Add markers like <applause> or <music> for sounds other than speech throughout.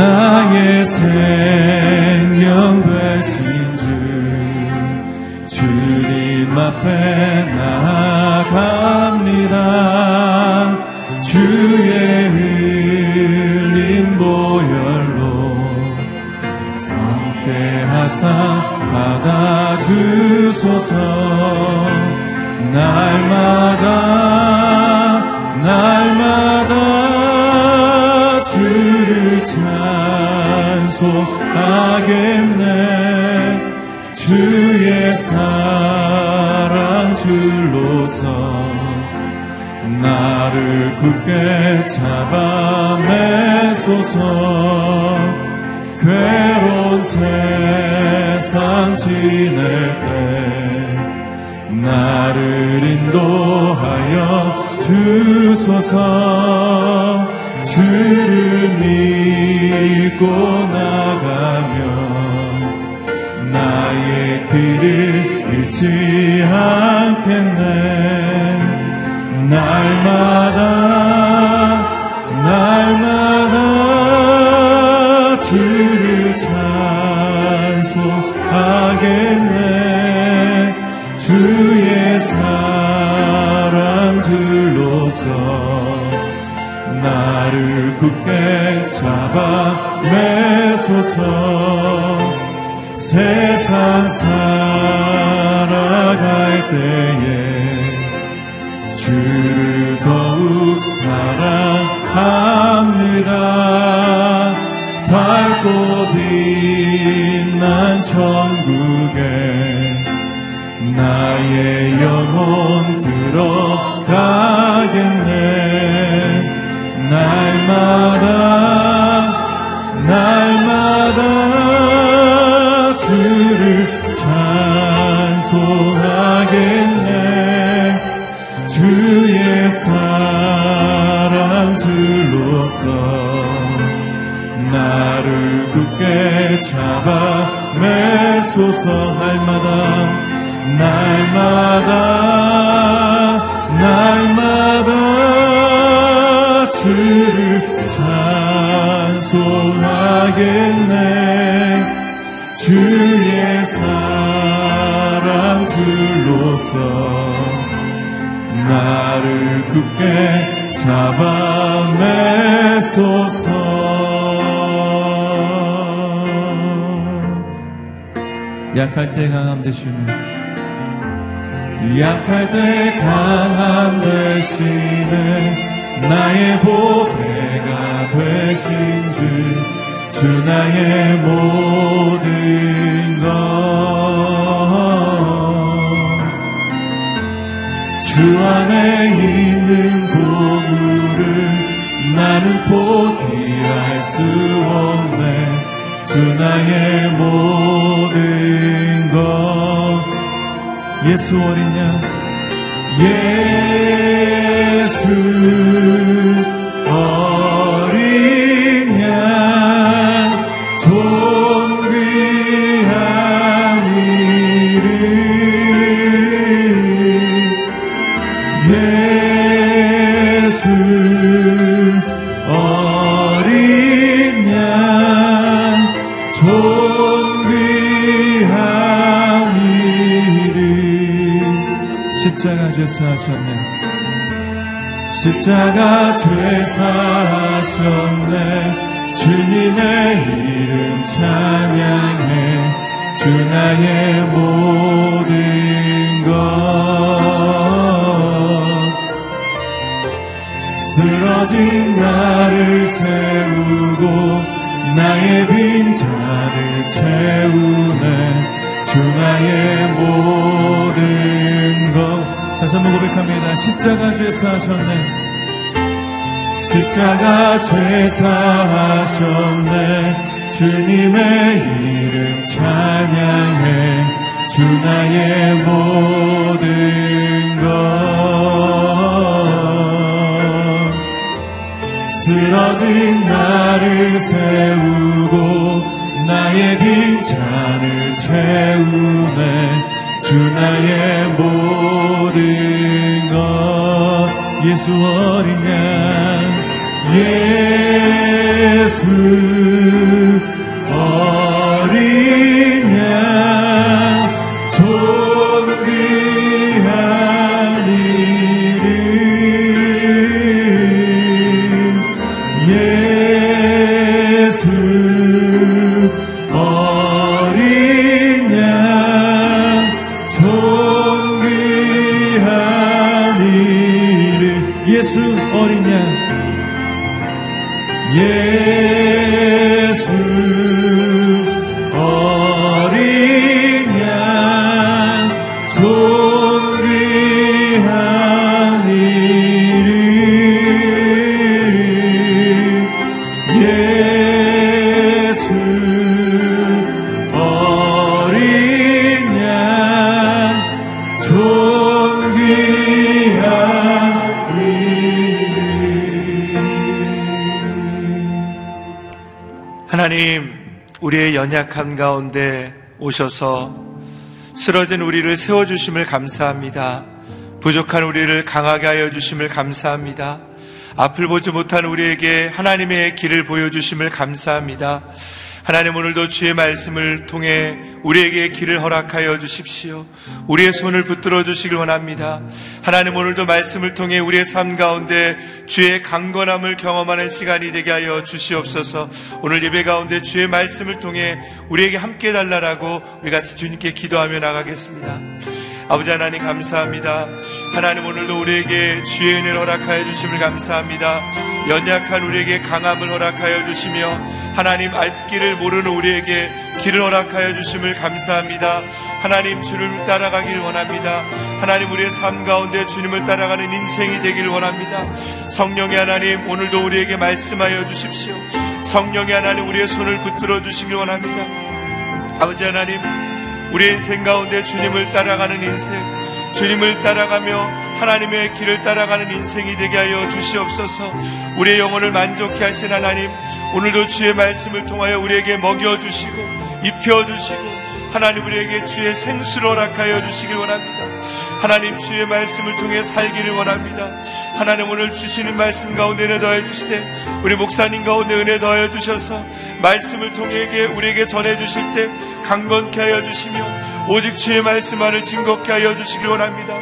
나의 생명 되신 주 주님 앞에 나아갑니다. 주의 흘린 보혈로 함께 하사 받아주소서. 날마다 잡아 매소서. 괴로운 세상 지낼 때 나를 인도하여 주소서. 주를 믿고 나가면 나의 길을 잃지 않겠네. 날마다 찬송하겠네 주의 사랑 들로서 나를 굳게 잡아 매소서. 약할 때 강함 되시는 약할 때 강함 되시는 나의 보배가 되신 주 주 나의 모든 것. 주 안에 있는 보물을 나는 포기할 수 없네. 주 나의 모든 것. 예수 어린 양 예수 죄사하셨네. 십자가 죄사하셨네. 주님의 이름 찬양해. 주 나의 모든 것. 쓰러진 나를 세우고 나의 빈자를 채우네. 주 나의 모든 것 다시 한번 고백합니다. 십자가 죄사하셨네. 십자가 죄사하셨네. 주님의 이름 찬양해. 주 나의 모든 것. 쓰러진 나를 세우고 나의 빈잔을 채우네 주 나의 모든 것 예수 어린 양 우리 연약함 가운데 오셔서 쓰러진 우리를 세워주심을 감사합니다. 부족한 우리를 강하게 하여 주심을 감사합니다. 앞을 보지 못한 우리에게 하나님의 길을 보여주심을 감사합니다. 하나님 오늘도 주의 말씀을 통해 우리에게 길을 허락하여 주십시오. 우리의 손을 붙들어 주시길 원합니다. 하나님 오늘도 말씀을 통해 우리의 삶 가운데 주의 강건함을 경험하는 시간이 되게 하여 주시옵소서. 오늘 예배 가운데 주의 말씀을 통해 우리에게 함께 달라라고 우리 같이 주님께 기도하며 나가겠습니다. 아버지 하나님 감사합니다. 하나님 오늘도 우리에게 주의 은혜를 허락하여 주심을 감사합니다. 연약한 우리에게 강함을 허락하여 주시며 하나님 알기를 모르는 우리에게 길을 허락하여 주심을 감사합니다. 하나님 주를 따라가길 원합니다. 하나님 우리의 삶 가운데 주님을 따라가는 인생이 되길 원합니다. 성령의 하나님 오늘도 우리에게 말씀하여 주십시오. 성령의 하나님 우리의 손을 붙들어 주시길 원합니다. 아버지 하나님 우리의 인생 가운데 주님을 따라가는 인생, 주님을 따라가며 하나님의 길을 따라가는 인생이 되게 하여 주시옵소서. 우리의 영혼을 만족케 하신 하나님, 오늘도 주의 말씀을 통하여 우리에게 먹여 주시고 입혀 주시고 하나님 우리에게 주의 생수를 허락하여 주시길 원합니다. 하나님 주의 말씀을 통해 살기를 원합니다. 하나님 오늘 주시는 말씀 가운데 은혜 더해 주시되 우리 목사님 가운데 은혜 더해 주셔서 말씀을 통해 우리에게 전해 주실 때 강건케 하여 주시며 오직 주의 말씀만을 증거케 하여 주시길 원합니다.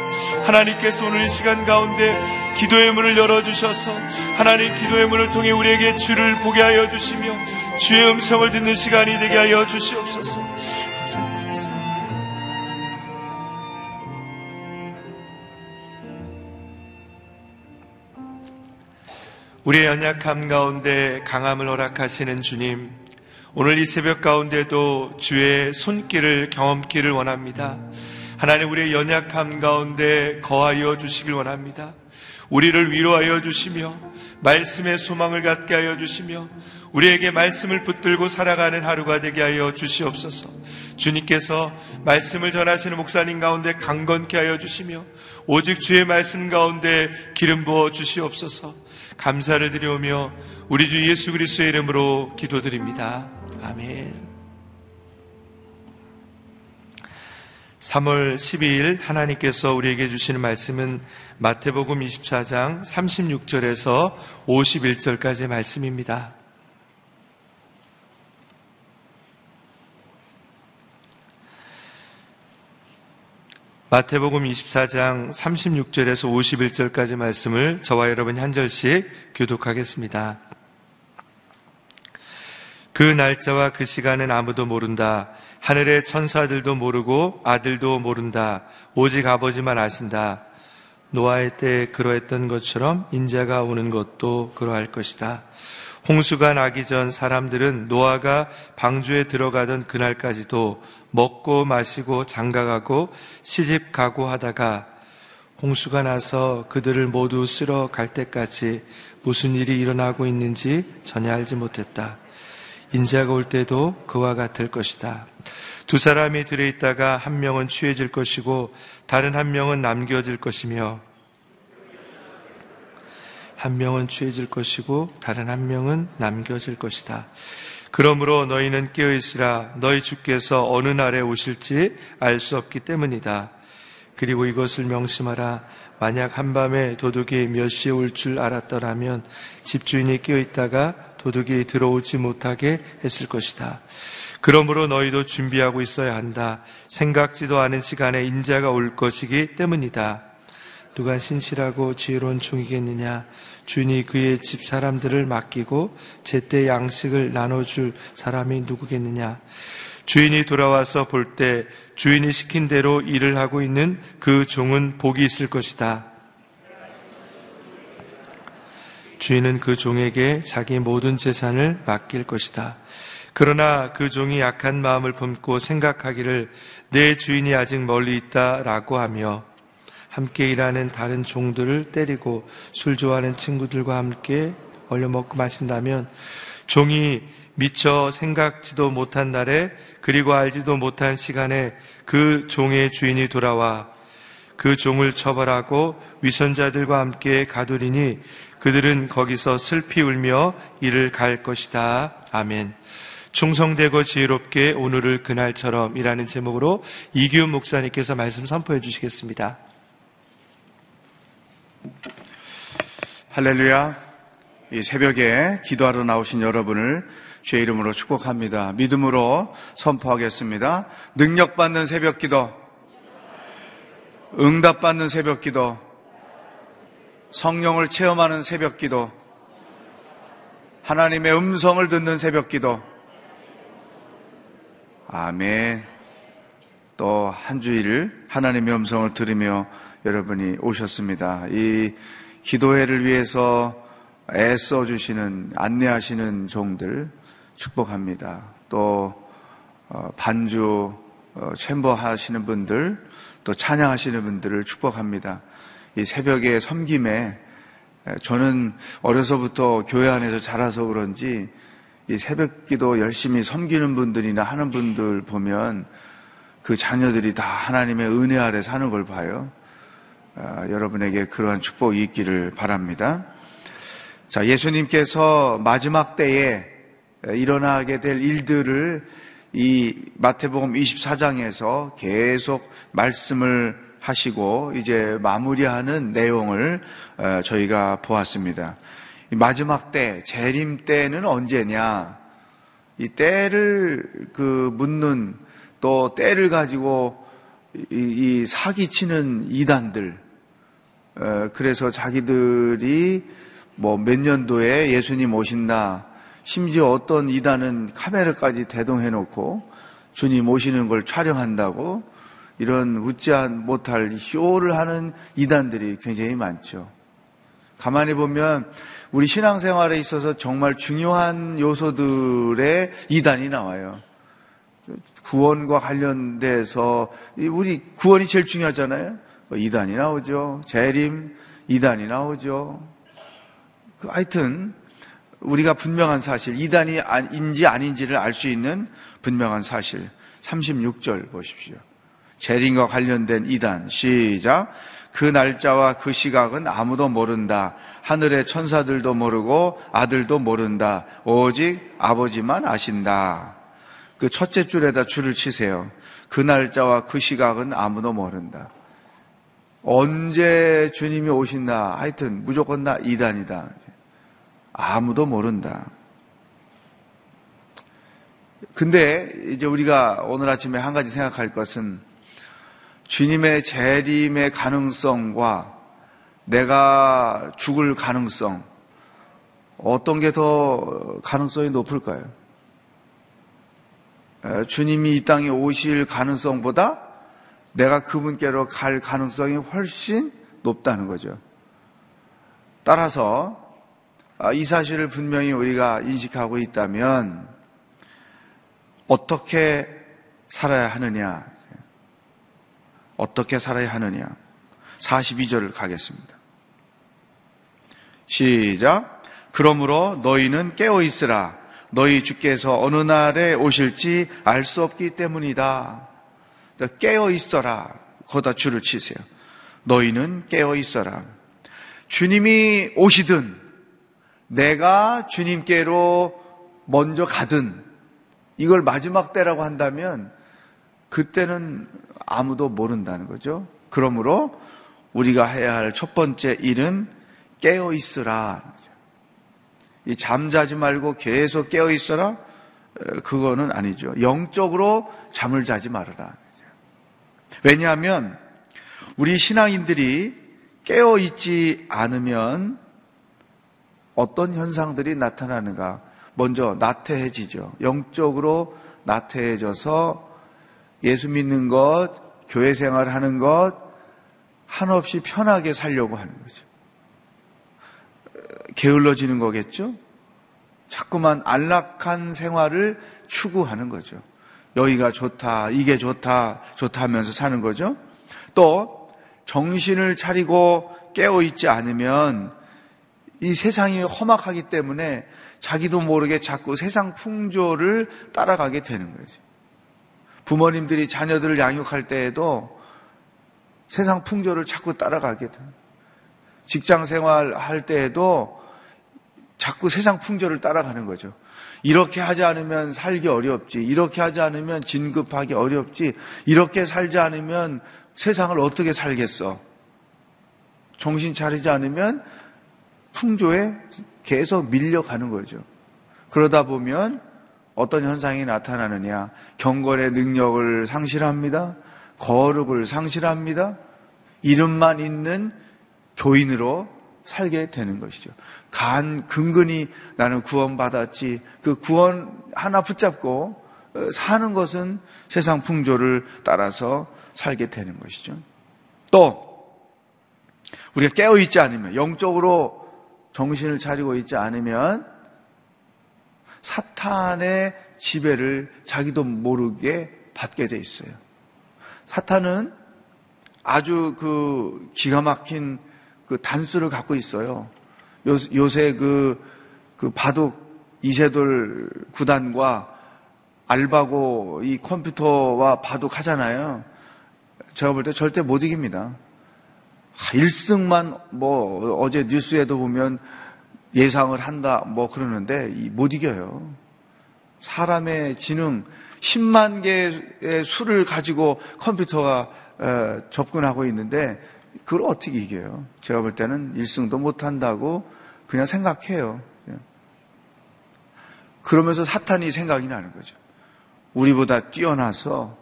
하나님께서 오늘 이 시간 가운데 기도의 문을 열어주셔서 하나님 기도의 문을 통해 우리에게 주를 보게 하여 주시며 주의 음성을 듣는 시간이 되게 하여 주시옵소서. 우리의 연약함 가운데 강함을 허락하시는 주님, 오늘 이 새벽 가운데도 주의 손길을 경험기를 원합니다. 하나님 우리의 연약함 가운데 거하여 주시길 원합니다. 우리를 위로하여 주시며 말씀의 소망을 갖게 하여 주시며 우리에게 말씀을 붙들고 살아가는 하루가 되게 하여 주시옵소서. 주님께서 말씀을 전하시는 목사님 가운데 강건케 하여 주시며 오직 주의 말씀 가운데 기름 부어 주시옵소서. 감사를 드리오며 우리 주 예수 그리스도의 이름으로 기도드립니다. 아멘. 3월 12일 하나님께서 우리에게 주시는 말씀은 마태복음 24장 36절에서 51절까지의 말씀입니다. 마태복음 24장 36절에서 51절까지 말씀을 저와 여러분이 한 절씩 교독하겠습니다. 그 날짜와 그 시간은 아무도 모른다. 하늘의 천사들도 모르고 아들도 모른다. 오직 아버지만 아신다. 노아의 때 그러했던 것처럼 인자가 오는 것도 그러할 것이다. 홍수가 나기 전 사람들은 노아가 방주에 들어가던 그날까지도 먹고 마시고 장가가고 시집 가고 하다가 홍수가 나서 그들을 모두 쓸어 갈 때까지 무슨 일이 일어나고 있는지 전혀 알지 못했다. 인자가 올 때도 그와 같을 것이다. 두 사람이 들어있다가 한 명은 취해질 것이고 다른 한 명은 남겨질 것이며 한 명은 취해질 것이고 다른 한 명은 남겨질 것이다. 그러므로 너희는 깨어 있으라 너희 주께서 어느 날에 오실지 알 수 없기 때문이다. 그리고 이것을 명심하라. 만약 한밤에 도둑이 몇 시에 올 줄 알았더라면 집주인이 깨어 있다가 도둑이 들어오지 못하게 했을 것이다. 그러므로 너희도 준비하고 있어야 한다. 생각지도 않은 시간에 인자가 올 것이기 때문이다. 누가 신실하고 지혜로운 종이겠느냐? 주인이 그의 집 사람들을 맡기고 제때 양식을 나눠줄 사람이 누구겠느냐? 주인이 돌아와서 볼 때 주인이 시킨 대로 일을 하고 있는 그 종은 복이 있을 것이다. 주인은 그 종에게 자기 모든 재산을 맡길 것이다. 그러나 그 종이 약한 마음을 품고 생각하기를 내 주인이 아직 멀리 있다라고 하며 함께 일하는 다른 종들을 때리고 술 좋아하는 친구들과 함께 얼려 먹고 마신다면 종이 미처 생각지도 못한 날에 그리고 알지도 못한 시간에 그 종의 주인이 돌아와 그 종을 처벌하고 위선자들과 함께 가두리니 그들은 거기서 슬피 울며 이를 갈 것이다. 아멘. 충성되고 지혜롭게 오늘을 그날처럼 이라는 제목으로 이기훈 목사님께서 말씀 선포해 주시겠습니다. 할렐루야. 이 새벽에 기도하러 나오신 여러분을 주의 이름으로 축복합니다. 믿음으로 선포하겠습니다. 능력받는 새벽 기도, 응답받는 새벽 기도, 성령을 체험하는 새벽 기도, 하나님의 음성을 듣는 새벽 기도. 아멘. 또 한 주일을 하나님의 음성을 들으며 여러분이 오셨습니다. 이 기도회를 위해서 애써 주시는 안내하시는 종들 축복합니다. 또 어, 반주 어, 챔버 하시는 분들 또 찬양하시는 분들을 축복합니다. 이 새벽에 섬김에 저는 어려서부터 교회 안에서 자라서 그런지 이 새벽 기도 열심히 섬기는 분들이나 하는 분들 보면 그 자녀들이 다 하나님의 은혜 아래 사는 걸 봐요. 아, 여러분에게 그러한 축복이 있기를 바랍니다. 자, 예수님께서 마지막 때에 일어나게 될 일들을 이 마태복음 24장에서 계속 말씀을 하시고 이제 마무리하는 내용을 어, 저희가 보았습니다. 마지막 때, 재림 때는 언제냐? 이 때를 그 묻는 또 때를 가지고 이, 사기치는 이단들. 어, 그래서 자기들이 뭐 몇 년도에 예수님 오신다. 심지어 어떤 이단은 카메라까지 대동해 놓고 주님 오시는 걸 촬영한다고 이런 웃지 못할 쇼를 하는 이단들이 굉장히 많죠. 가만히 보면 우리 신앙생활에 있어서 정말 중요한 요소들의 이단이 나와요. 구원과 관련돼서 우리 구원이 제일 중요하잖아요. 뭐 이단이 나오죠. 재림 이단이 나오죠. 그 하여튼 우리가 분명한 사실 이단이인지 아닌지를 알 수 있는 분명한 사실 36절 보십시오. 재림과 관련된 이단 시작 그 날짜와 그 시각은 아무도 모른다. 하늘의 천사들도 모르고 아들도 모른다. 오직 아버지만 아신다. 그 첫째 줄에다 줄을 치세요. 그 날짜와 그 시각은 아무도 모른다. 언제 주님이 오신다. 하여튼 무조건 다 이단이다. 아무도 모른다. 근데 이제 우리가 오늘 아침에 한 가지 생각할 것은 주님의 재림의 가능성과 내가 죽을 가능성 어떤 게 더 가능성이 높을까요? 주님이 이 땅에 오실 가능성보다 내가 그분께로 갈 가능성이 훨씬 높다는 거죠. 따라서 아, 이 사실을 분명히 우리가 인식하고 있다면 어떻게 살아야 하느냐? 어떻게 살아야 하느냐? 42절을 가겠습니다. 시작. 그러므로 너희는 깨어 있으라. 너희 주께서 어느 날에 오실지 알 수 없기 때문이다. 깨어 있어라. 거다 줄을 치세요. 너희는 깨어 있어라. 주님이 오시든 내가 주님께로 먼저 가든 이걸 마지막 때라고 한다면 그때는 아무도 모른다는 거죠. 그러므로 우리가 해야 할 첫 번째 일은 깨어 있으라. 이 잠자지 말고 계속 깨어 있어라? 그거는 아니죠. 영적으로 잠을 자지 말아라. 왜냐하면 우리 신앙인들이 깨어 있지 않으면 어떤 현상들이 나타나는가? 먼저 나태해지죠. 영적으로 나태해져서 예수 믿는 것, 교회 생활 하는 것, 한없이 편하게 살려고 하는 거죠. 게을러지는 거겠죠? 자꾸만 안락한 생활을 추구하는 거죠. 여기가 좋다, 이게 좋다, 좋다 하면서 사는 거죠. 또, 정신을 차리고 깨어있지 않으면 이 세상이 험악하기 때문에 자기도 모르게 자꾸 세상 풍조를 따라가게 되는 거죠. 부모님들이 자녀들을 양육할 때에도 세상 풍조를 자꾸 따라가게 돼요. 직장 생활 할 때에도 자꾸 세상 풍조를 따라가는 거죠. 이렇게 하지 않으면 살기 어렵지. 이렇게 하지 않으면 진급하기 어렵지. 이렇게 살지 않으면 세상을 어떻게 살겠어? 정신 차리지 않으면 풍조에 계속 밀려가는 거죠. 그러다 보면 어떤 현상이 나타나느냐. 경건의 능력을 상실합니다. 거룩을 상실합니다. 이름만 있는 교인으로 살게 되는 것이죠. 간 근근히 나는 구원받았지. 그 구원 하나 붙잡고 어, 사는 것은 세상 풍조를 따라서 살게 되는 것이죠. 또 우리가 깨어 있지 않으면 영적으로 정신을 차리고 있지 않으면 사탄의 지배를 자기도 모르게 받게 돼 있어요. 사탄은 아주 그 기가 막힌 그 단수를 갖고 있어요. 요, 새 그, 그 바둑 이세돌 구단과 알바고 이 컴퓨터와 바둑 하잖아요. 제가 볼 때 절대 못 이깁니다. 1승만 뭐 어제 뉴스에도 보면 예상을 한다 뭐 그러는데 못 이겨요. 사람의 지능 10만 개의 수를 가지고 컴퓨터가 접근하고 있는데 그걸 어떻게 이겨요? 제가 볼 때는 1승도 못 한다고 그냥 생각해요. 그러면서 사탄이 생각이 나는 거죠. 우리보다 뛰어나서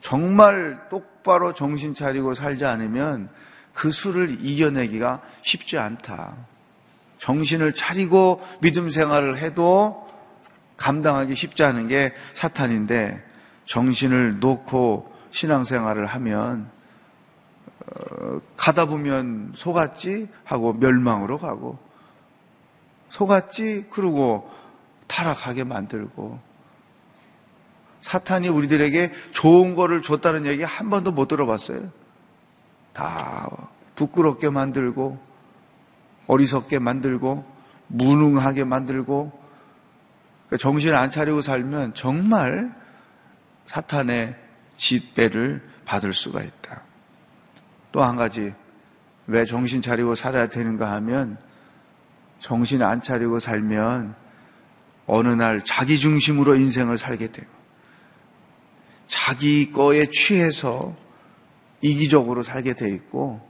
정말 똑바로 정신 차리고 살지 않으면 그 수를 이겨내기가 쉽지 않다. 정신을 차리고 믿음 생활을 해도 감당하기 쉽지 않은 게 사탄인데 정신을 놓고 신앙생활을 하면 어, 가다 보면 속았지 하고 멸망으로 가고 속았지 그러고 타락하게 만들고 사탄이 우리들에게 좋은 거를 줬다는 얘기 한 번도 못 들어봤어요. 다 부끄럽게 만들고 어리석게 만들고 무능하게 만들고 그러니까 정신을 안 차리고 살면 정말 사탄의 짓배를 받을 수가 있다. 또 한 가지 왜 정신 차리고 살아야 되는가 하면 정신 안 차리고 살면 어느 날 자기 중심으로 인생을 살게 되고 자기 거에 취해서 이기적으로 살게 돼 있고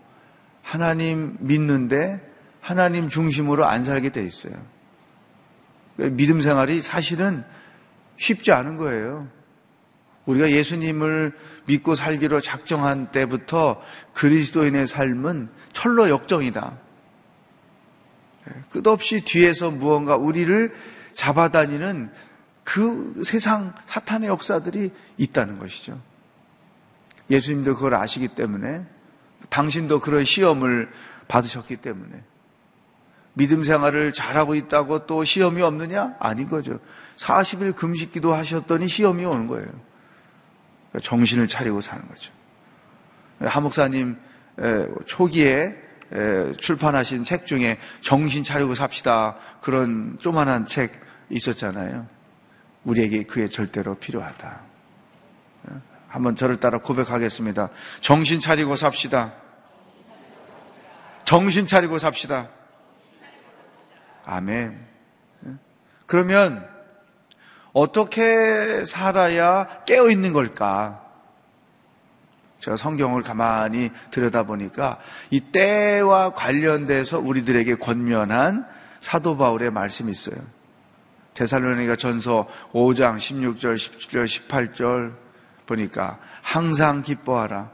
하나님 믿는데 하나님 중심으로 안 살게 돼 있어요. 믿음 생활이 사실은 쉽지 않은 거예요. 우리가 예수님을 믿고 살기로 작정한 때부터 그리스도인의 삶은 철로 역정이다. 끝없이 뒤에서 무언가 우리를 잡아다니는 그 세상 사탄의 역사들이 있다는 것이죠. 예수님도 그걸 아시기 때문에 당신도 그런 시험을 받으셨기 때문에 믿음 생활을 잘하고 있다고 또 시험이 없느냐? 아닌 거죠. 40일 금식 기도 하셨더니 시험이 오는 거예요. 정신을 차리고 사는 거죠. 한 목사님 초기에 출판하신 책 중에 정신 차리고 삽시다 그런 조만한 책 있었잖아요. 우리에게 그게 절대로 필요하다. 한번 저를 따라 고백하겠습니다. 정신 차리고 삽시다. 정신 차리고 삽시다. 아멘. 그러면 어떻게 살아야 깨어 있는 걸까? 제가 성경을 가만히 들여다보니까 이 때와 관련돼서 우리들에게 권면한 사도 바울의 말씀이 있어요. 데살로니가 전서 5장 16절, 17절, 18절 보니까 항상 기뻐하라.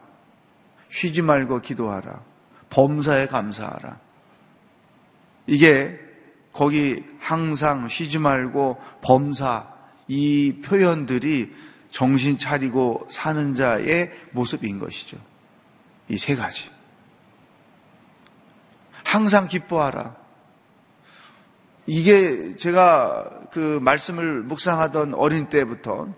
쉬지 말고 기도하라. 범사에 감사하라. 이게 거기 항상 쉬지 말고 범사 이 표현들이 정신 차리고 사는 자의 모습인 것이죠. 이 세 가지. 항상 기뻐하라. 이게 제가 그 말씀을 묵상하던 어린 때부터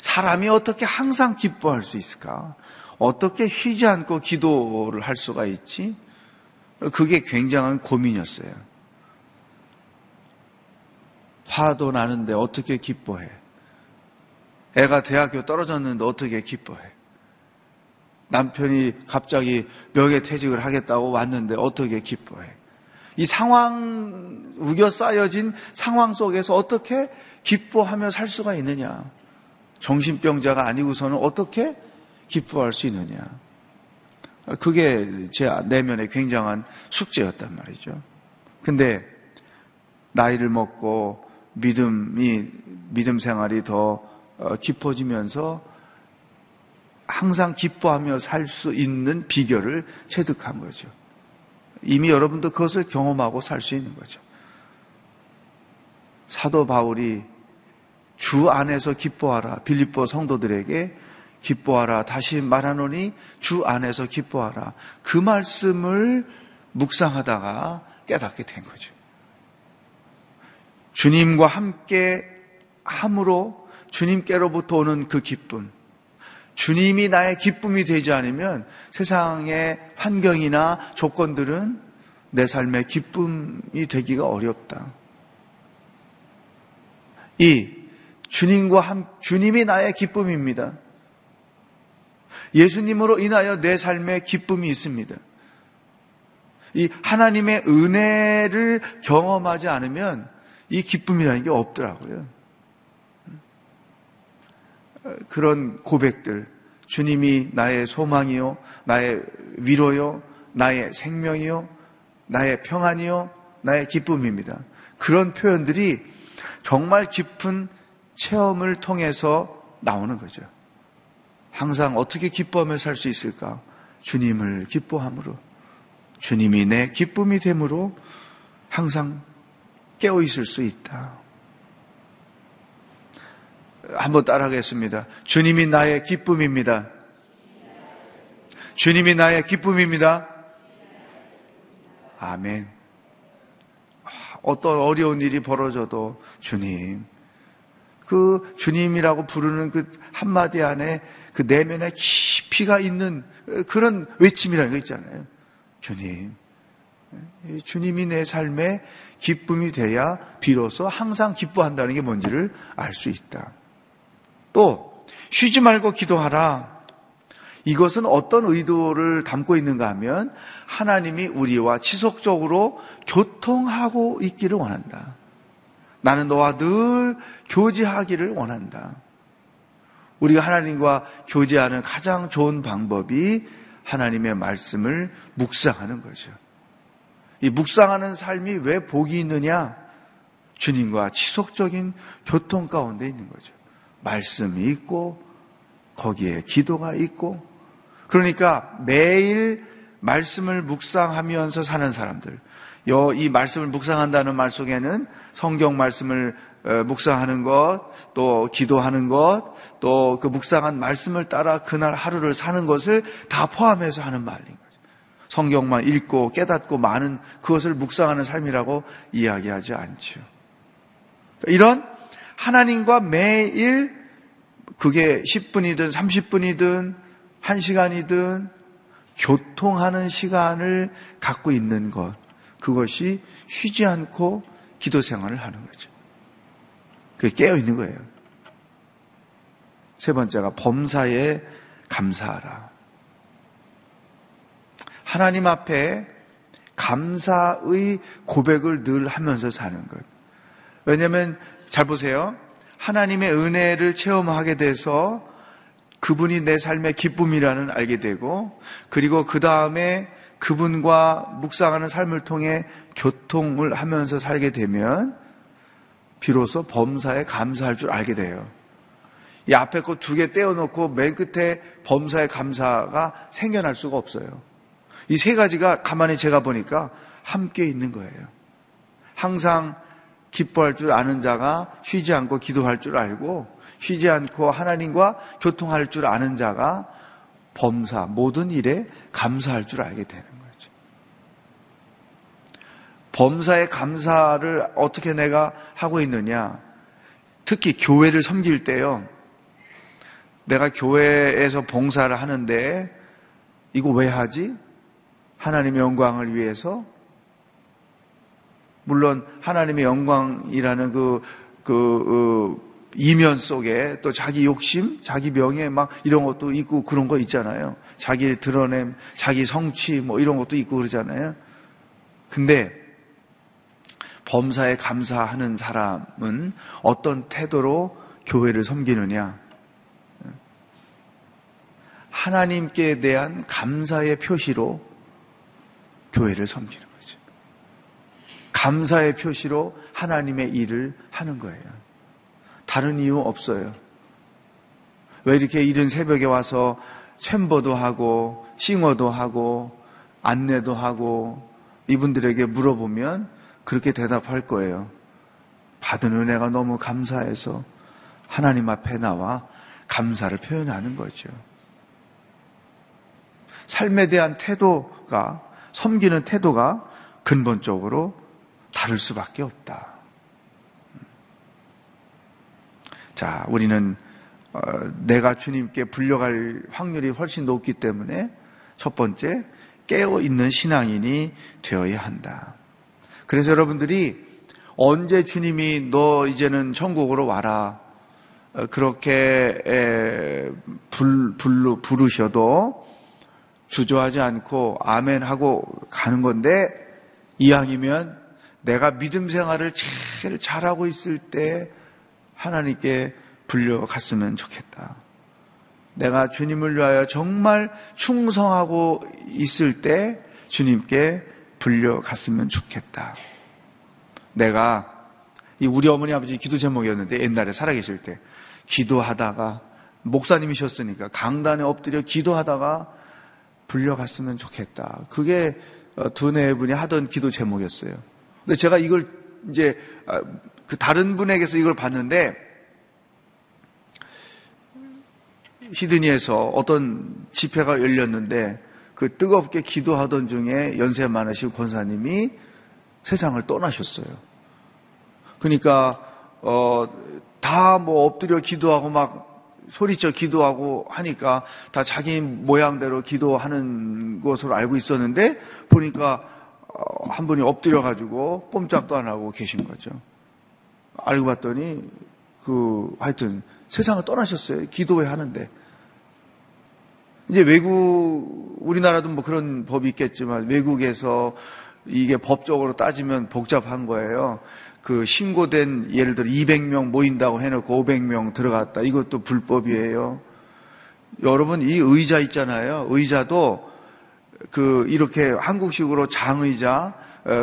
사람이 어떻게 항상 기뻐할 수 있을까? 어떻게 쉬지 않고 기도를 할 수가 있지? 그게 굉장한 고민이었어요. 화도 나는데 어떻게 기뻐해? 애가 대학교 떨어졌는데 어떻게 기뻐해? 남편이 갑자기 명예 퇴직을 하겠다고 왔는데 어떻게 기뻐해? 이 상황, 우겨 쌓여진 상황 속에서 어떻게 기뻐하며 살 수가 있느냐? 정신병자가 아니고서는 어떻게 기뻐할 수 있느냐? 그게 제 내면의 굉장한 숙제였단 말이죠. 근데 나이를 먹고 믿음이, 믿음 생활이 더 어, 깊어지면서 항상 기뻐하며 살 수 있는 비결을 체득한 거죠. 이미 여러분도 그것을 경험하고 살 수 있는 거죠. 사도 바울이 주 안에서 기뻐하라. 빌립보 성도들에게 기뻐하라. 다시 말하노니 주 안에서 기뻐하라. 그 말씀을 묵상하다가 깨닫게 된 거죠. 주님과 함께 함으로 주님께로부터 오는 그 기쁨. 주님이 나의 기쁨이 되지 않으면 세상의 환경이나 조건들은 내 삶의 기쁨이 되기가 어렵다. 이 주님과 함, 주님이 나의 기쁨입니다. 예수님으로 인하여 내 삶에 기쁨이 있습니다. 이 하나님의 은혜를 경험하지 않으면 이 기쁨이라는 게 없더라고요. 그런 고백들, 주님이 나의 소망이요, 나의 위로요, 나의 생명이요, 나의 평안이요, 나의 기쁨입니다. 그런 표현들이 정말 깊은 체험을 통해서 나오는 거죠. 항상 어떻게 기뻐하며 살 수 있을까? 주님을 기뻐함으로. 주님이 내 기쁨이 됨으로 항상 깨어 있을 수 있다. 한번 따라하겠습니다. 주님이 나의 기쁨입니다. 주님이 나의 기쁨입니다. 아멘. 어떤 어려운 일이 벌어져도 주님, 그 주님이라고 부르는 그 한마디 안에 그 내면에 깊이가 있는 그런 외침이라는 거 있잖아요. 주님. 주님이 내 삶에 기쁨이 돼야 비로소 항상 기뻐한다는 게 뭔지를 알 수 있다. 또, 쉬지 말고 기도하라. 이것은 어떤 의도를 담고 있는가 하면 하나님이 우리와 지속적으로 교통하고 있기를 원한다. 나는 너와 늘 교제하기를 원한다. 우리가 하나님과 교제하는 가장 좋은 방법이 하나님의 말씀을 묵상하는 거죠. 이 묵상하는 삶이 왜 복이 있느냐? 주님과 지속적인 교통 가운데 있는 거죠. 말씀이 있고, 거기에 기도가 있고, 그러니까 매일 말씀을 묵상하면서 사는 사람들, 이 말씀을 묵상한다는 말 속에는 성경 말씀을 어, 묵상하는 것, 또 기도하는 것, 또 그 묵상한 말씀을 따라 그날 하루를 사는 것을 다 포함해서 하는 거죠. 성경만 읽고 깨닫고 많은 그것을 묵상하는 삶이라고 이야기하지 않죠. 이런 하나님과 매일 그게 10분이든 30분이든 1시간이든 교통하는 시간을 갖고 있는 것. 그것이 쉬지 않고 기도 생활을 하는 거죠. 그게 깨어 있는 거예요. 세 번째가 범사에 감사하라. 하나님 앞에 감사의 고백을 늘 하면서 사는 것. 왜냐하면 잘 보세요. 하나님의 은혜를 체험하게 돼서 그분이 내 삶의 기쁨이라는 알게 되고 그리고 그 다음에 그분과 묵상하는 삶을 통해 교통을 하면서 살게 되면 비로소 범사에 감사할 줄 알게 돼요. 이 앞에 거 두 개 떼어놓고 맨 끝에 범사에 감사가 생겨날 수가 없어요. 이 세 가지가 가만히 제가 보니까 함께 있는 거예요. 항상 기뻐할 줄 아는 자가 쉬지 않고 기도할 줄 알고 쉬지 않고 하나님과 교통할 줄 아는 자가 범사 모든 일에 감사할 줄 알게 되는 거죠. 범사의 감사를 어떻게 내가 하고 있느냐? 특히 교회를 섬길 때요. 내가 교회에서 봉사를 하는데 이거 왜 하지? 하나님의 영광을 위해서? 물론 하나님의 영광이라는 그, 그, 어, 이면 속에 또 자기 욕심, 자기 명예 막 이런 것도 있고 그런 거 있잖아요. 자기 드러냄, 자기 성취 뭐 이런 것도 있고 그러잖아요. 근데 범사에 감사하는 사람은 어떤 태도로 교회를 섬기느냐? 하나님께 대한 감사의 표시로 교회를 섬기는 거죠. 감사의 표시로 하나님의 일을 하는 거예요. 다른 이유 없어요. 왜 이렇게 이른 새벽에 와서 챔버도 하고 싱어도 하고 안내도 하고 이분들에게 물어보면 그렇게 대답할 거예요. 받은 은혜가 너무 감사해서 하나님 앞에 나와 감사를 표현하는 거죠. 삶에 대한 태도가 섬기는 태도가 근본적으로 다를 수밖에 없다. 자, 우리는 어, 내가 주님께 불려갈 확률이 훨씬 높기 때문에 첫 번째 깨어 있는 신앙인이 되어야 한다. 그래서 여러분들이 언제 주님이 너 이제는 천국으로 와라 어, 그렇게 불, 불, 부르셔도 주저하지 않고 아멘 하고 가는 건데 이왕이면 내가 믿음 생활을 제일 잘하고 있을 때 하나님께 불려갔으면 좋겠다. 내가 주님을 위하여 정말 충성하고 있을 때 주님께 불려갔으면 좋겠다. 내가 이 우리 어머니 아버지 기도 제목이었는데 옛날에 살아계실 때 기도하다가 목사님이셨으니까 강단에 엎드려 기도하다가 불려갔으면 좋겠다. 그게 어, 두네 분이 하던 기도 제목이었어요. 근데 제가 이걸 이제 아, 그 다른 분에게서 이걸 봤는데 시드니에서 어떤 집회가 열렸는데 그 뜨겁게 기도하던 중에 연세 많으신 권사님이 세상을 떠나셨어요. 그러니까 어 다 뭐 엎드려 기도하고 막 소리쳐 기도하고 하니까 다 자기 모양대로 기도하는 것으로 알고 있었는데 보니까 어, 한 분이 엎드려 가지고 꼼짝도 안 하고 계신 거죠. 알고 봤더니 그 하여튼 세상을 떠나셨어요. 기도회 하는데. 이제 외국 우리나라도 뭐 그런 법이 있겠지만 외국에서 이게 법적으로 따지면 복잡한 거예요. 그 신고된 예를 들어 200명 모인다고 해놓고 500명 들어갔다. 이것도 불법이에요. 여러분 이 의자 있잖아요. 의자도 그 이렇게 한국식으로 장의자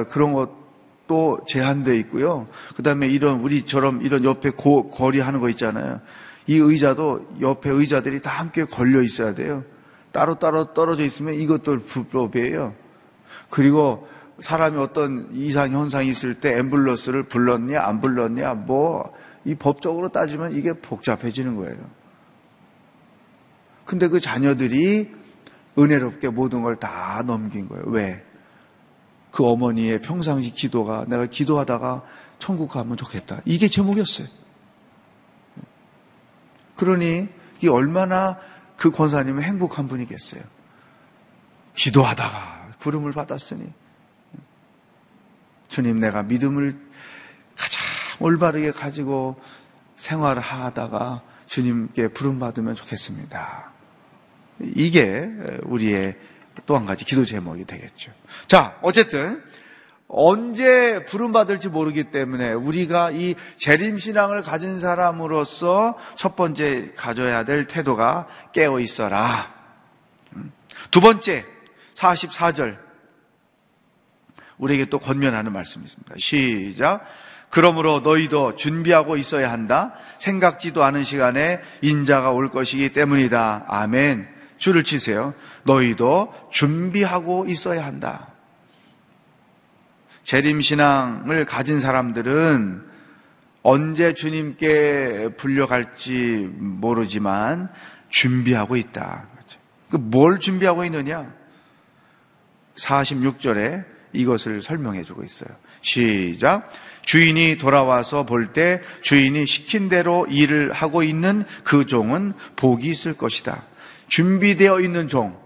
그런 것도 제한돼 있고요. 그다음에 이런 우리처럼 이런 옆에 고, 거리 하는 거 있잖아요. 이 의자도 옆에 의자들이 다 함께 걸려 있어야 돼요. 따로따로 떨어져 있으면 이것도 불법이에요. 그리고 사람이 어떤 이상 현상이 있을 때 앰뷸런스를 불렀냐 안 불렀냐 뭐 이 법적으로 따지면 이게 복잡해지는 거예요. 근데 그 자녀들이 은혜롭게 모든 걸 다 넘긴 거예요. 왜? 그 어머니의 평상시 기도가 내가 기도하다가 천국 가면 좋겠다. 이게 제목이었어요. 그러니 이 얼마나 그 권사님은 행복한 분이겠어요. 기도하다가 부름을 받았으니 주님 내가 믿음을 가장 올바르게 가지고 생활을 하다가 주님께 부름받으면 좋겠습니다. 이게 우리의 또 한 가지 기도 제목이 되겠죠. 자, 어쨌든 언제 부름받을지 모르기 때문에 우리가 이 재림신앙을 가진 사람으로서 첫 번째 가져야 될 태도가 깨어 있어라. 두 번째, 44절. 우리에게 또 권면하는 말씀이 있습니다. 시작. 그러므로 너희도 준비하고 있어야 한다. 생각지도 않은 시간에 인자가 올 것이기 때문이다. 아멘. 줄을 치세요. 너희도 준비하고 있어야 한다. 재림신앙을 가진 사람들은 언제 주님께 불려갈지 모르지만 준비하고 있다. 그뭘 준비하고 있느냐? 46절에 이것을 설명해 주고 있어요. 시작. 주인이 돌아와서 볼 때 주인이 시킨 대로 일을 하고 있는 그 종은 복이 있을 것이다. 준비되어 있는 종.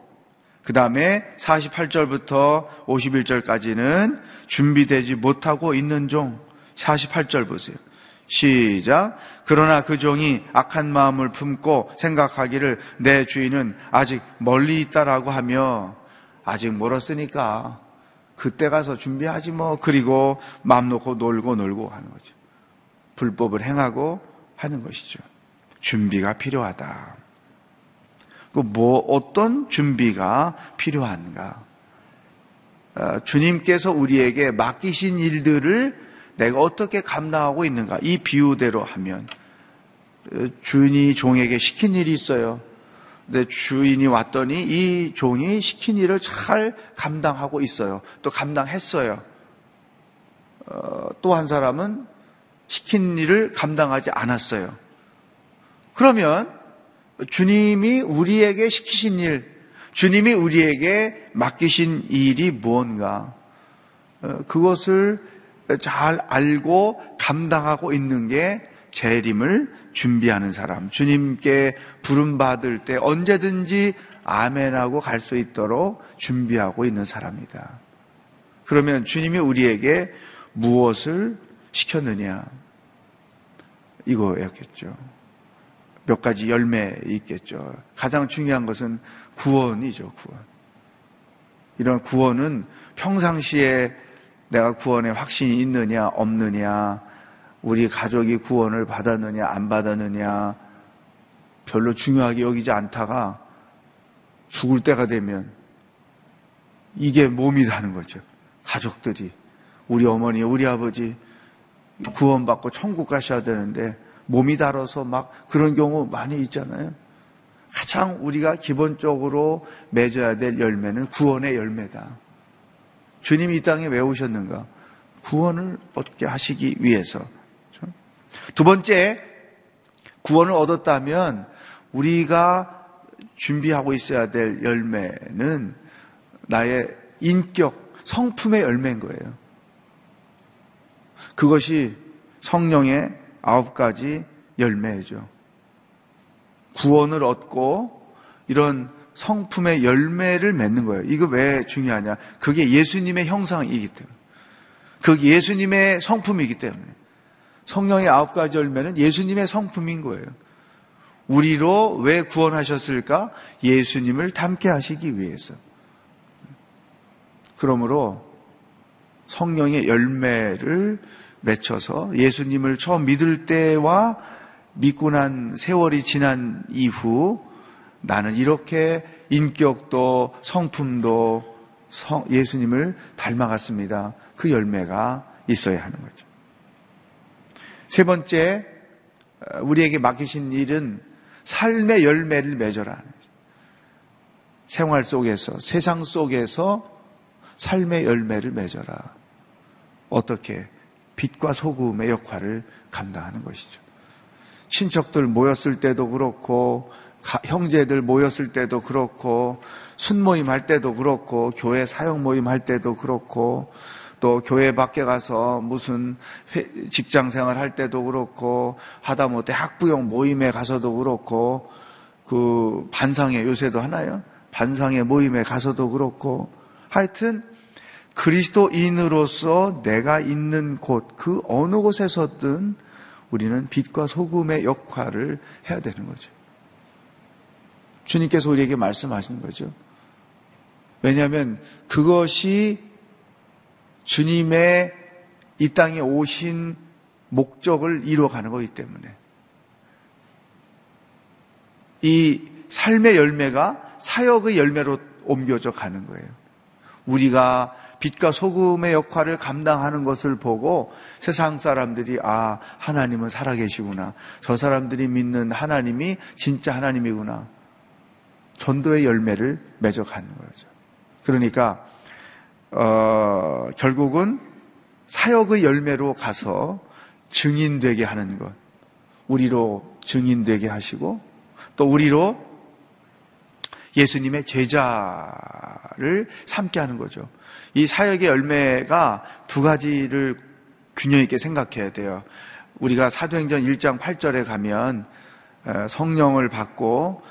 그 다음에 48절부터 51절까지는 준비되지 못하고 있는 종. 48절 보세요. 시작. 그러나 그 종이 악한 마음을 품고 생각하기를 내 주인은 아직 멀리 있다라고 하며 아직 멀었으니까 그때 가서 준비하지 뭐. 그리고 마음 놓고 놀고 놀고 하는 거죠. 불법을 행하고 하는 것이죠. 준비가 필요하다. 그 뭐 어떤 준비가 필요한가? 어, 주님께서 우리에게 맡기신 일들을 내가 어떻게 감당하고 있는가? 이 비유대로 하면 어, 주인이 종에게 시킨 일이 있어요. 근데 주인이 왔더니 이 종이 시킨 일을 잘 감당하고 있어요. 또 감당했어요. 어, 또한 사람은 시킨 일을 감당하지 않았어요. 그러면 주님이 우리에게 시키신 일, 주님이 우리에게 맡기신 일이 무언가, 어, 그것을 잘 알고 감당하고 있는 게 재림을 준비하는 사람, 주님께 부름받을 때 언제든지 아멘하고 갈 수 있도록 준비하고 있는 사람이다. 그러면 주님이 우리에게 무엇을 시켰느냐? 이거였겠죠. 몇 가지 열매 있겠죠. 가장 중요한 것은 구원이죠, 구원. 이런 구원은 평상시에 내가 구원에 확신이 있느냐, 없느냐, 우리 가족이 구원을 받았느냐, 안 받았느냐, 별로 중요하게 여기지 않다가 죽을 때가 되면 이게 몸이 다는 거죠. 가족들이. 우리 어머니, 우리 아버지 구원받고 천국 가셔야 되는데 몸이 달아서 막 그런 경우 많이 있잖아요. 가장 우리가 기본적으로 맺어야 될 열매는 구원의 열매다. 주님이 이 땅에 왜 오셨는가? 구원을 얻게 하시기 위해서. 두 번째, 구원을 얻었다면 우리가 준비하고 있어야 될 열매는 나의 인격, 성품의 열매인 거예요. 그것이 성령의 아홉 가지 열매죠. 구원을 얻고 이런 성품의 열매를 맺는 거예요. 이거 왜 중요하냐? 그게 예수님의 형상이기 때문에. 그게 예수님의 성품이기 때문에. 성령의 아홉 가지 열매는 예수님의 성품인 거예요. 우리로 왜 구원하셨을까? 예수님을 닮게 하시기 위해서. 그러므로 성령의 열매를 맺혀서 예수님을 처음 믿을 때와 믿고 난 세월이 지난 이후 나는 이렇게 인격도 성품도 성, 예수님을 닮아갔습니다. 그 열매가 있어야 하는 거죠. 세 번째, 우리에게 맡기신 일은 삶의 열매를 맺어라. 생활 속에서, 세상 속에서 삶의 열매를 맺어라. 어떻게? 빛과 소금의 역할을 감당하는 것이죠. 친척들 모였을 때도 그렇고, 형제들 모였을 때도 그렇고, 순모임 할 때도 그렇고, 교회 사역 모임 할 때도 그렇고, 또 교회 밖에 가서 무슨 직장 생활 할 때도 그렇고, 하다 못해 학부형 모임에 가서도 그렇고, 그 반상회 요새도 하나요? 반상회 모임에 가서도 그렇고, 하여튼 그리스도인으로서 내가 있는 곳, 그 어느 곳에서든 우리는 빛과 소금의 역할을 해야 되는 거죠. 주님께서 우리에게 말씀하시는 거죠. 왜냐하면 그것이 주님의 이 땅에 오신 목적을 이루어가는 거기 때문에 이 삶의 열매가 사역의 열매로 옮겨져 가는 거예요. 우리가 빛과 소금의 역할을 감당하는 것을 보고 세상 사람들이 아, 하나님은 살아계시구나. 저 사람들이 믿는 하나님이 진짜 하나님이구나. 전도의 열매를 맺어가는 거죠. 그러니까, 어, 결국은 사역의 열매로 가서 증인되게 하는 것. 우리로 증인되게 하시고 또 우리로 예수님의 제자를 삼게 하는 거죠. 이 사역의 열매가 두 가지를 균형 있게 생각해야 돼요. 우리가 사도행전 1장 8절에 가면 어, 성령을 받고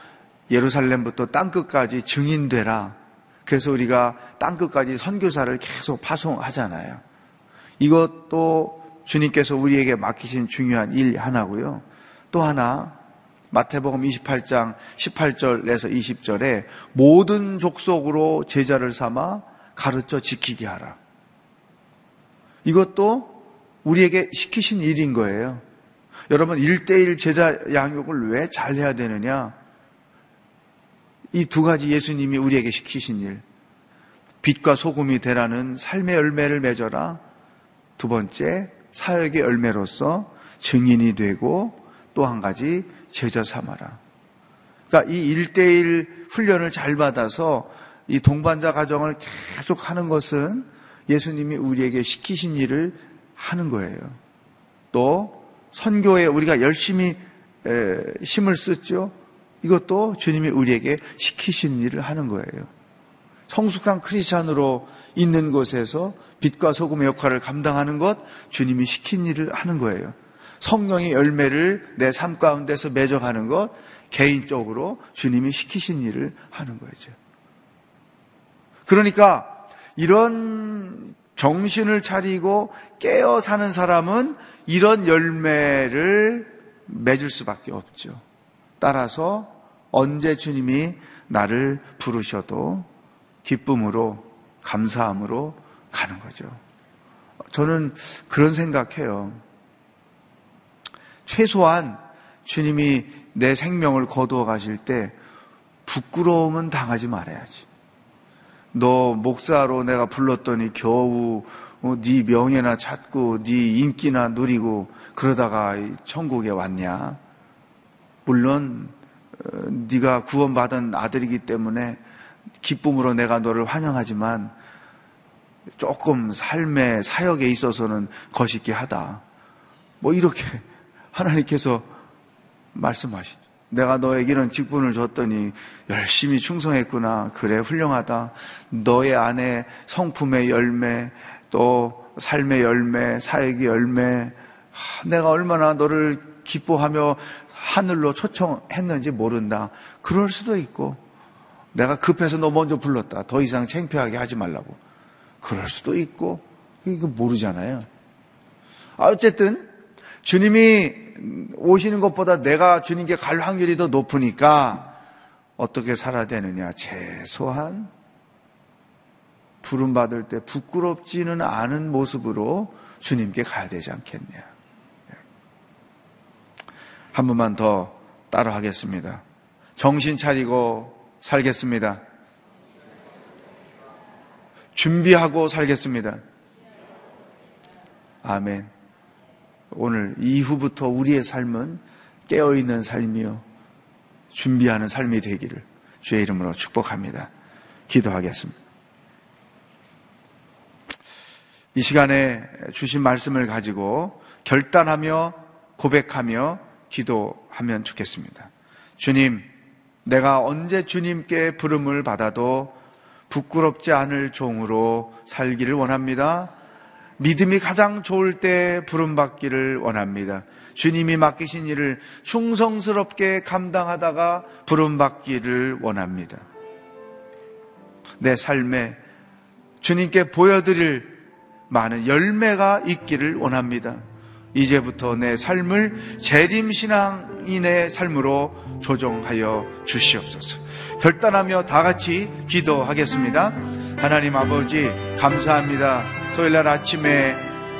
예루살렘부터 땅끝까지 증인되라. 그래서 우리가 땅끝까지 선교사를 계속 파송하잖아요. 이것도 주님께서 우리에게 맡기신 중요한 일 하나고요. 또 하나 마태복음 28장 18절에서 20절에 모든 족속으로 제자를 삼아 가르쳐 지키게 하라. 이것도 우리에게 시키신 일인 거예요. 여러분, 1대1 제자 양육을 왜 잘 해야 되느냐? 이 두 가지 예수님이 우리에게 시키신 일. 빛과 소금이 되라는 삶의 열매를 맺어라. 두 번째, 사역의 열매로서 증인이 되고 또 한 가지 제자 삼아라. 그러니까 이 1대1 훈련을 잘 받아서 이 동반자 가정을 계속 하는 것은 예수님이 우리에게 시키신 일을 하는 거예요. 또 선교에 우리가 열심히 힘을 쓰죠. 이것도 주님이 우리에게 시키신 일을 하는 거예요. 성숙한 크리스찬으로 있는 곳에서 빛과 소금의 역할을 감당하는 것 주님이 시킨 일을 하는 거예요. 성령의 열매를 내 삶 가운데서 맺어가는 것 개인적으로 주님이 시키신 일을 하는 거죠. 그러니까 이런 정신을 차리고 깨어 사는 사람은 이런 열매를 맺을 수밖에 없죠. 따라서 언제 주님이 나를 부르셔도 기쁨으로 감사함으로 가는 거죠. 저는 그런 생각해요. 최소한 주님이 내 생명을 거두어 가실 때 부끄러움은 당하지 말아야지. 너 목사로 내가 불렀더니 겨우 어, 네 명예나 찾고 네 인기나 누리고 그러다가 천국에 왔냐? 물론 어, 네가 구원받은 아들이기 때문에 기쁨으로 내가 너를 환영하지만 조금 삶의 사역에 있어서는 거시기 하다. 뭐 이렇게 <laughs> 하나님께서 말씀하시죠. 내가 너에게는 직분을 줬더니 열심히 충성했구나. 그래, 훌륭하다. 너의 안에 성품의 열매, 또 삶의 열매, 사역의 열매, 내가 얼마나 너를 기뻐하며 하늘로 초청했는지 모른다. 그럴 수도 있고, 내가 급해서 너 먼저 불렀다. 더 이상 창피하게 하지 말라고. 그럴 수도 있고, 이거 모르잖아요. 어쨌든, 주님이 오시는 것보다 내가 주님께 갈 확률이 더 높으니까 어떻게 살아야 되느냐. 최소한 부름받을 때 부끄럽지는 않은 모습으로 주님께 가야 되지 않겠냐. 한 번만 더 따라 하겠습니다. 정신 차리고 살겠습니다. 준비하고 살겠습니다. 아멘. 오늘 이후부터 우리의 삶은 깨어있는 삶이요. 준비하는 삶이 되기를 주의 이름으로 축복합니다. 기도하겠습니다. 이 시간에 주신 말씀을 가지고 결단하며 고백하며 기도하면 좋겠습니다. 주님, 내가 언제 주님께 부름을 받아도 부끄럽지 않을 종으로 살기를 원합니다. 믿음이 가장 좋을 때 부름받기를 원합니다. 주님이 맡기신 일을 충성스럽게 감당하다가 부름받기를 원합니다. 내 삶에 주님께 보여드릴 많은 열매가 있기를 원합니다. 이제부터 내 삶을 재림신앙인의 삶으로 조정하여 주시옵소서. 결단하며 다 같이 기도하겠습니다. 하나님 아버지, 감사합니다. 토요일 날 아침에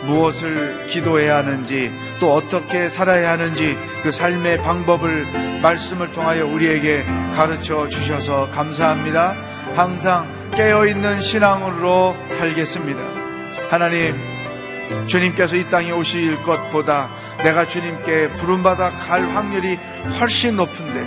무엇을 기도해야 하는지 또 어떻게 살아야 하는지 그 삶의 방법을 말씀을 통하여 우리에게 가르쳐 주셔서 감사합니다. 항상 깨어있는 신앙으로 살겠습니다. 하나님, 주님께서 이 땅에 오실 것보다 내가 주님께 부름받아 갈 확률이 훨씬 높은데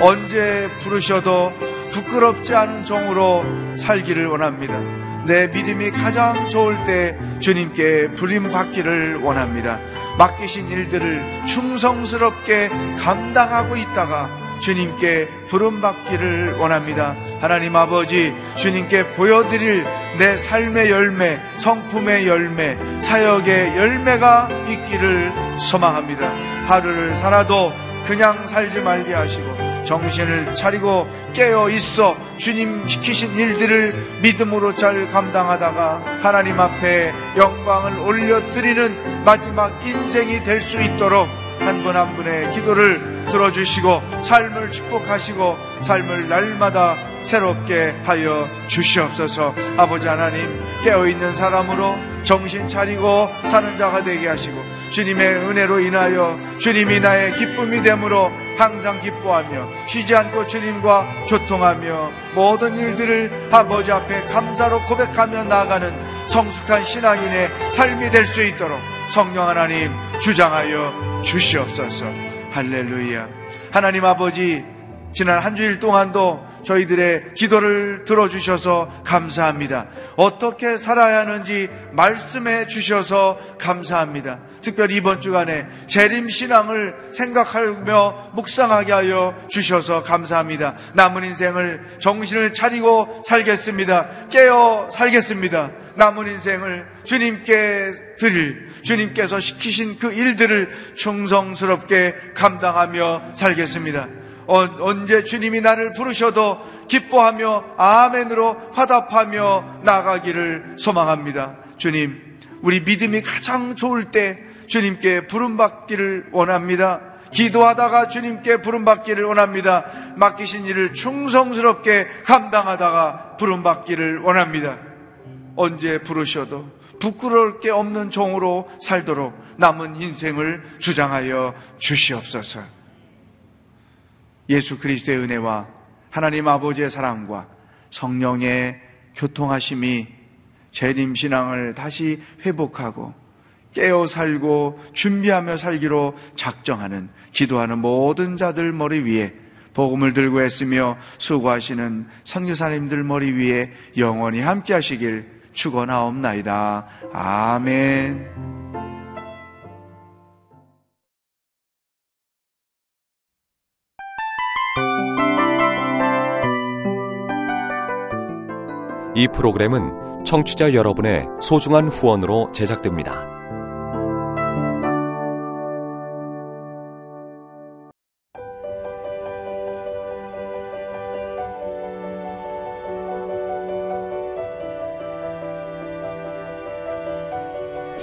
언제 부르셔도 부끄럽지 않은 종으로 살기를 원합니다. 내 믿음이 가장 좋을 때 주님께 부림 받기를 원합니다. 맡기신 일들을 충성스럽게 감당하고 있다가 주님께 부름받기를 원합니다. 하나님 아버지, 주님께 보여드릴 내 삶의 열매, 성품의 열매, 사역의 열매가 있기를 소망합니다. 하루를 살아도 그냥 살지 말게 하시고, 정신을 차리고 깨어 있어 주님 시키신 일들을 믿음으로 잘 감당하다가 하나님 앞에 영광을 올려드리는 마지막 인생이 될 수 있도록 한분한 분의 기도를 들어주시고 삶을 축복하시고 삶을 날마다 새롭게 하여 주시옵소서. 아버지 하나님 깨어있는 사람으로 정신 차리고 사는 자가 되게 하시고 주님의 은혜로 인하여 주님이 나의 기쁨이 되므로 항상 기뻐하며 쉬지 않고 주님과 교통하며 모든 일들을 아버지 앞에 감사로 고백하며 나아가는 성숙한 신앙인의 삶이 될 수 있도록 성령 하나님 주장하여 주시옵소서 할렐루야 하나님 아버지 지난 한 주일 동안도 저희들의 기도를 들어주셔서 감사합니다. 어떻게 살아야 하는지 말씀해 주셔서 감사합니다. 특별히 이번 주간에 재림신앙을 생각하며 묵상하게 하여 주셔서 감사합니다. 남은 인생을 정신을 차리고 살겠습니다. 깨어 살겠습니다. 남은 인생을 주님께 드릴 주님께서 시키신 그 일들을 충성스럽게 감당하며 살겠습니다. 어, 언제 주님이 나를 부르셔도 기뻐하며 아멘으로 화답하며 나가기를 소망합니다. 주님, 우리 믿음이 가장 좋을 때 주님께 부름받기를 원합니다. 기도하다가 주님께 부름받기를 원합니다. 맡기신 일을 충성스럽게 감당하다가 부름받기를 원합니다. 언제 부르셔도 부끄러울 게 없는 종으로 살도록 남은 인생을 주장하여 주시옵소서. 예수 그리스도의 은혜와 하나님 아버지의 사랑과 성령의 교통하심이 재림 신앙을 다시 회복하고 깨어 살고 준비하며 살기로 작정하는 기도하는 모든 자들 머리 위에 복음을 들고 했으며 수고하시는 선교사님들 머리 위에 영원히 함께 하시길 축원하옵나이다. 아멘. 이 프로그램은 청취자 여러분의 소중한 후원으로 제작됩니다.